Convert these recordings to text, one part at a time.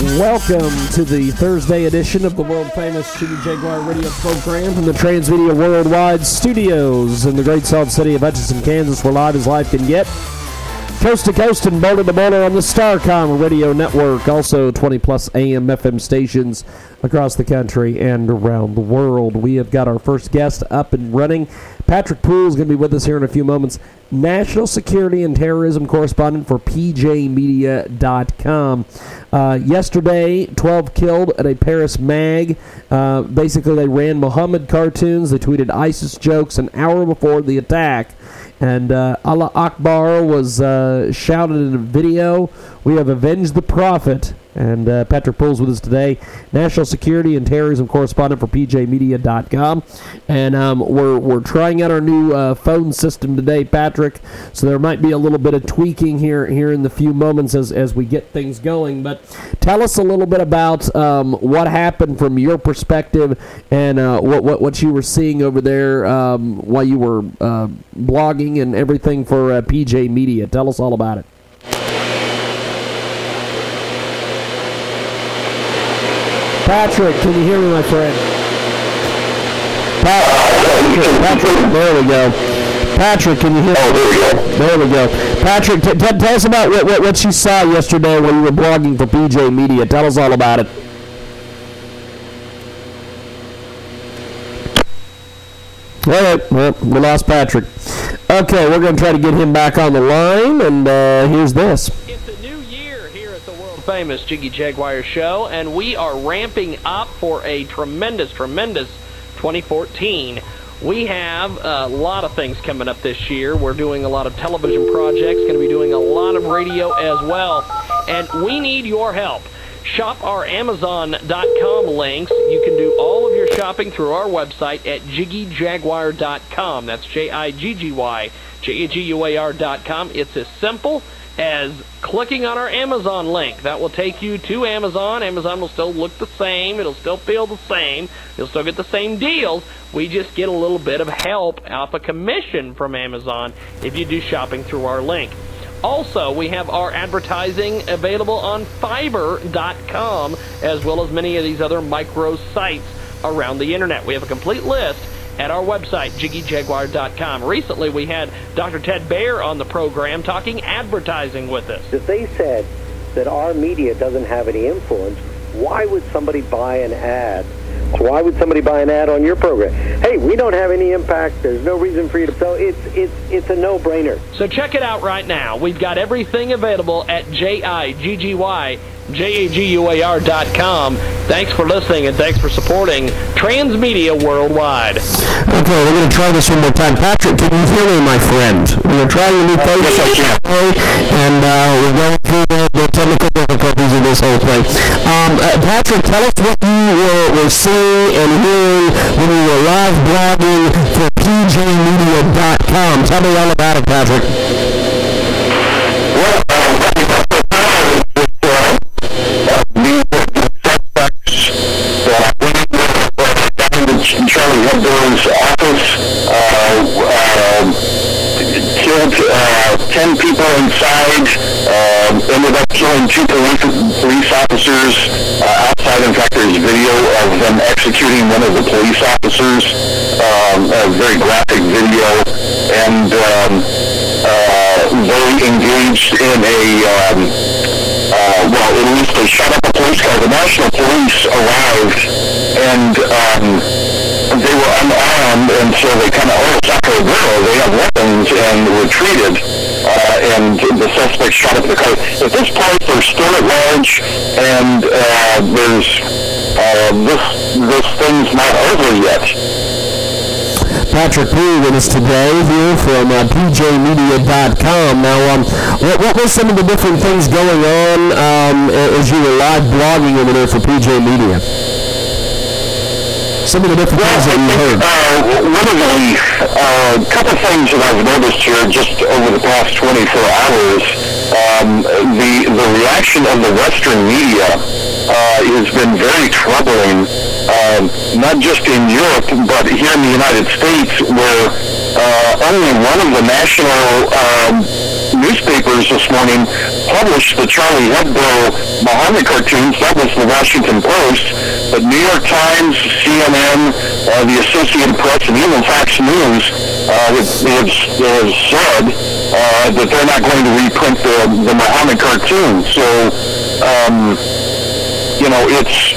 Welcome to the Thursday edition of the world famous Jiggy Jaguar radio program from the Transmedia Worldwide Studios in the great salt city of Hutchinson, Kansas, where live as life can get. Coast to coast and border to border on the Starcom radio network. Also, 20 plus AM FM stations across the country and around the world. We have got our first guest up and running. Patrick Poole is going to be with us here in a few moments. National security and terrorism correspondent for PJmedia.com. Uh, yesterday, 12 killed at a Paris mag. Uh, basically, they ran Muhammad cartoons. They tweeted ISIS jokes an hour before the attack. And uh, Allah Akbar was uh, shouted in a video. We have avenged the Prophet. And uh, Patrick Poole's with us today, national security and terrorism correspondent for PJmedia.com. And um, we're, we're trying out our new uh, phone system today, Patrick. So there might be a little bit of tweaking here here in the few moments as, as we get things going. But tell us a little bit about um, what happened from your perspective and uh, what, what, what you were seeing over there um, while you were uh, blogging and everything for uh, PJ Media. Tell us all about it. Patrick, can you hear me, my friend? Patrick, Patrick, there we go. Patrick, can you hear me? Oh, there we go. There we go. Patrick, t- t- tell us about what, what, what you saw yesterday when you were blogging for PJ Media. Tell us all about it. All right, well, we lost Patrick. Okay, we're going to try to get him back on the line, and uh, here's this. It's a new year here at the world famous Jiggy Jaguar show, and we are ramping up for a tremendous, tremendous 2014. We have a lot of things coming up this year. We're doing a lot of television projects, going to be doing a lot of radio as well, and we need your help. Shop our Amazon.com links. You can do all of your shopping through our website at jiggyjaguar.com. That's J I G G Y J A G U A R.com. It's as simple as clicking on our Amazon link. That will take you to Amazon. Amazon will still look the same. It'll still feel the same. You'll still get the same deals. We just get a little bit of help off a commission from Amazon if you do shopping through our link. Also, we have our advertising available on Fiverr.com as well as many of these other micro sites around the internet. We have a complete list at our website, jiggyjaguar.com. Recently, we had Dr. Ted Baer on the program talking advertising with us. If they said that our media doesn't have any influence, why would somebody buy an ad? Why would somebody buy an ad on your program? Hey, we don't have any impact. There's no reason for you to. So it's it's it's a no-brainer. So check it out right now. We've got everything available at J-I-G-G-Y J-A-G-U-A-R.com. Thanks for listening and thanks for supporting Transmedia Worldwide. Okay, we're going to try this one more time. Patrick, can you hear me, my friend? We're trying a new phone system today, and uh, we're going through the, technical difficulties of this whole thing. Um, uh, Patrick, tell us what you were, were seeing and hearing when you were live blogging for PJmedia.com. Tell me all about it, Patrick. Charlie Hebdo's office, uh, uh, killed uh, 10 people inside, uh, ended up killing two police, police officers uh, outside. In fact, there's video of them executing one of the police officers, um, a very graphic video, and um, uh, they engaged in a um, uh, well, at least they shot up a police car. The National Police arrived, and um, they were unarmed, and so they kind of, oh, Sacramento, they have weapons. and retreated. Uh, and the suspects shot up the car. At this point, they're still at large, and uh, there's uh, this this thing's not over yet. Patrick Poole with us today here from uh, PJmedia.com. Now, um, what, what were some of the different things going on um, as you were live blogging over there for PJ Media? Some of the different things that you heard. Uh, one of the uh, couple things that I've noticed here just over the past 24 hours, um, the the reaction of the Western media uh, has been very troubling. Um, not just in Europe, but here in the United States, where uh, only one of the national um, newspapers this morning published the Charlie Hebdo Muhammad cartoons. That was the Washington Post. But New York Times, CNN, uh, the Associated Press, and even Fox News uh, have, said uh, that they're not going to reprint the, the Muhammad cartoons. So, um, you know, it's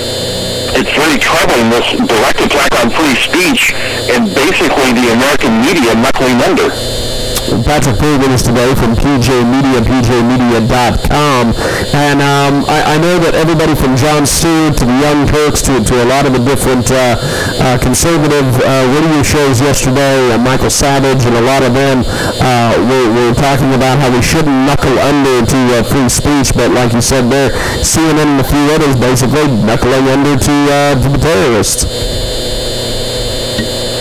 it's very troubling, this direct attack on free speech and basically the American media knuckling under. Patrick with us today from PJ Media, PJmedia.com. And um, I, I know that everybody from Jon Stewart to the Young Turks to, to a lot of the different uh, uh, conservative uh, radio shows yesterday, uh, Michael Savage and a lot of them uh, were, were talking about how we shouldn't knuckle under to free speech. But like you said there, CNN and a few others basically knuckling under to, to the terrorists.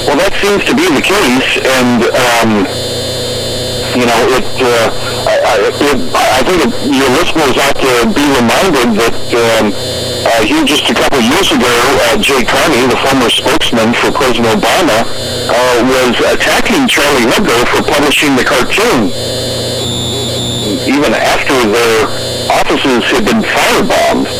Well, that seems to be the case, and um, you know, it. Uh, I, it, I think it, your listeners ought to be reminded that um, uh, here just a couple years ago, uh, Jay Carney, the former spokesman for President Obama, uh, was attacking Charlie Hebdo for publishing the cartoon, even after their offices had been firebombed.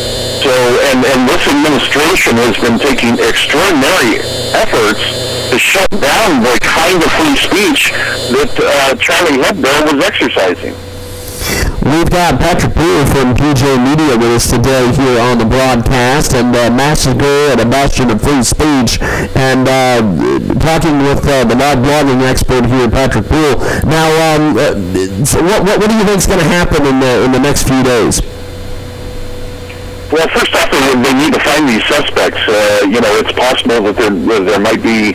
So, and, and this administration has been taking extraordinary efforts to shut down the kind of free speech that uh, Charlie Hebdo was exercising. We've got Patrick Poole from PJ Media with us today here on the broadcast, and uh, Massacre at a Bastion of Free Speech, and uh, talking with uh, the live blogging expert here, Patrick Poole. Now, um, uh, so what, what, what do you think is going to happen in the in the next few days? Well, first off, they, they need to find these suspects. Uh, you know, it's possible that there, that there might be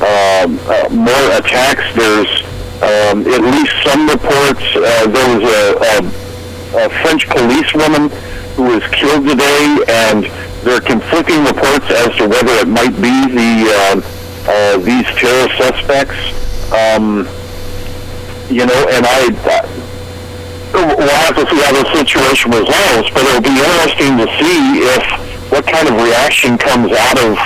um, uh, more attacks. There's um, at least some reports. Uh, there was a, a, a French policewoman who was killed today, and there are conflicting reports as to whether it might be the uh, uh, these terror suspects. Um, you know, and I, we'll have to see how the situation resolves, but it'll be interesting to see if what kind of reaction comes out of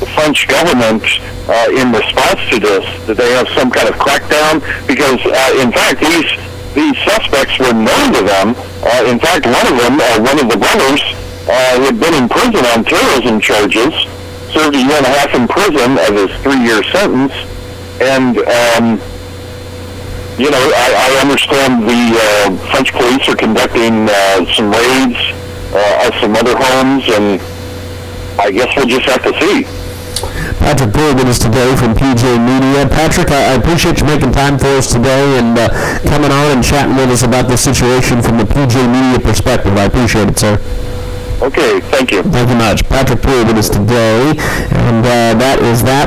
the French government uh, in response to this. Do they have some kind of crackdown? Because, uh, in fact, these these suspects were known to them. Uh, in fact, one of them, uh, one of the brothers, uh, had been in prison on terrorism charges, served a year and a half in prison of his three-year sentence, and um, you know, I, I understand the uh, French police are conducting uh, some raids uh, at some other homes, and I guess we'll just have to see. Patrick Poole with us today from PJ Media. Patrick, I, I appreciate you making time for us today and uh, coming on and chatting with us about the situation from the PJ Media perspective. I appreciate it, sir. Okay, thank you. Thank you much. Patrick Poole with us today, and uh, that is that.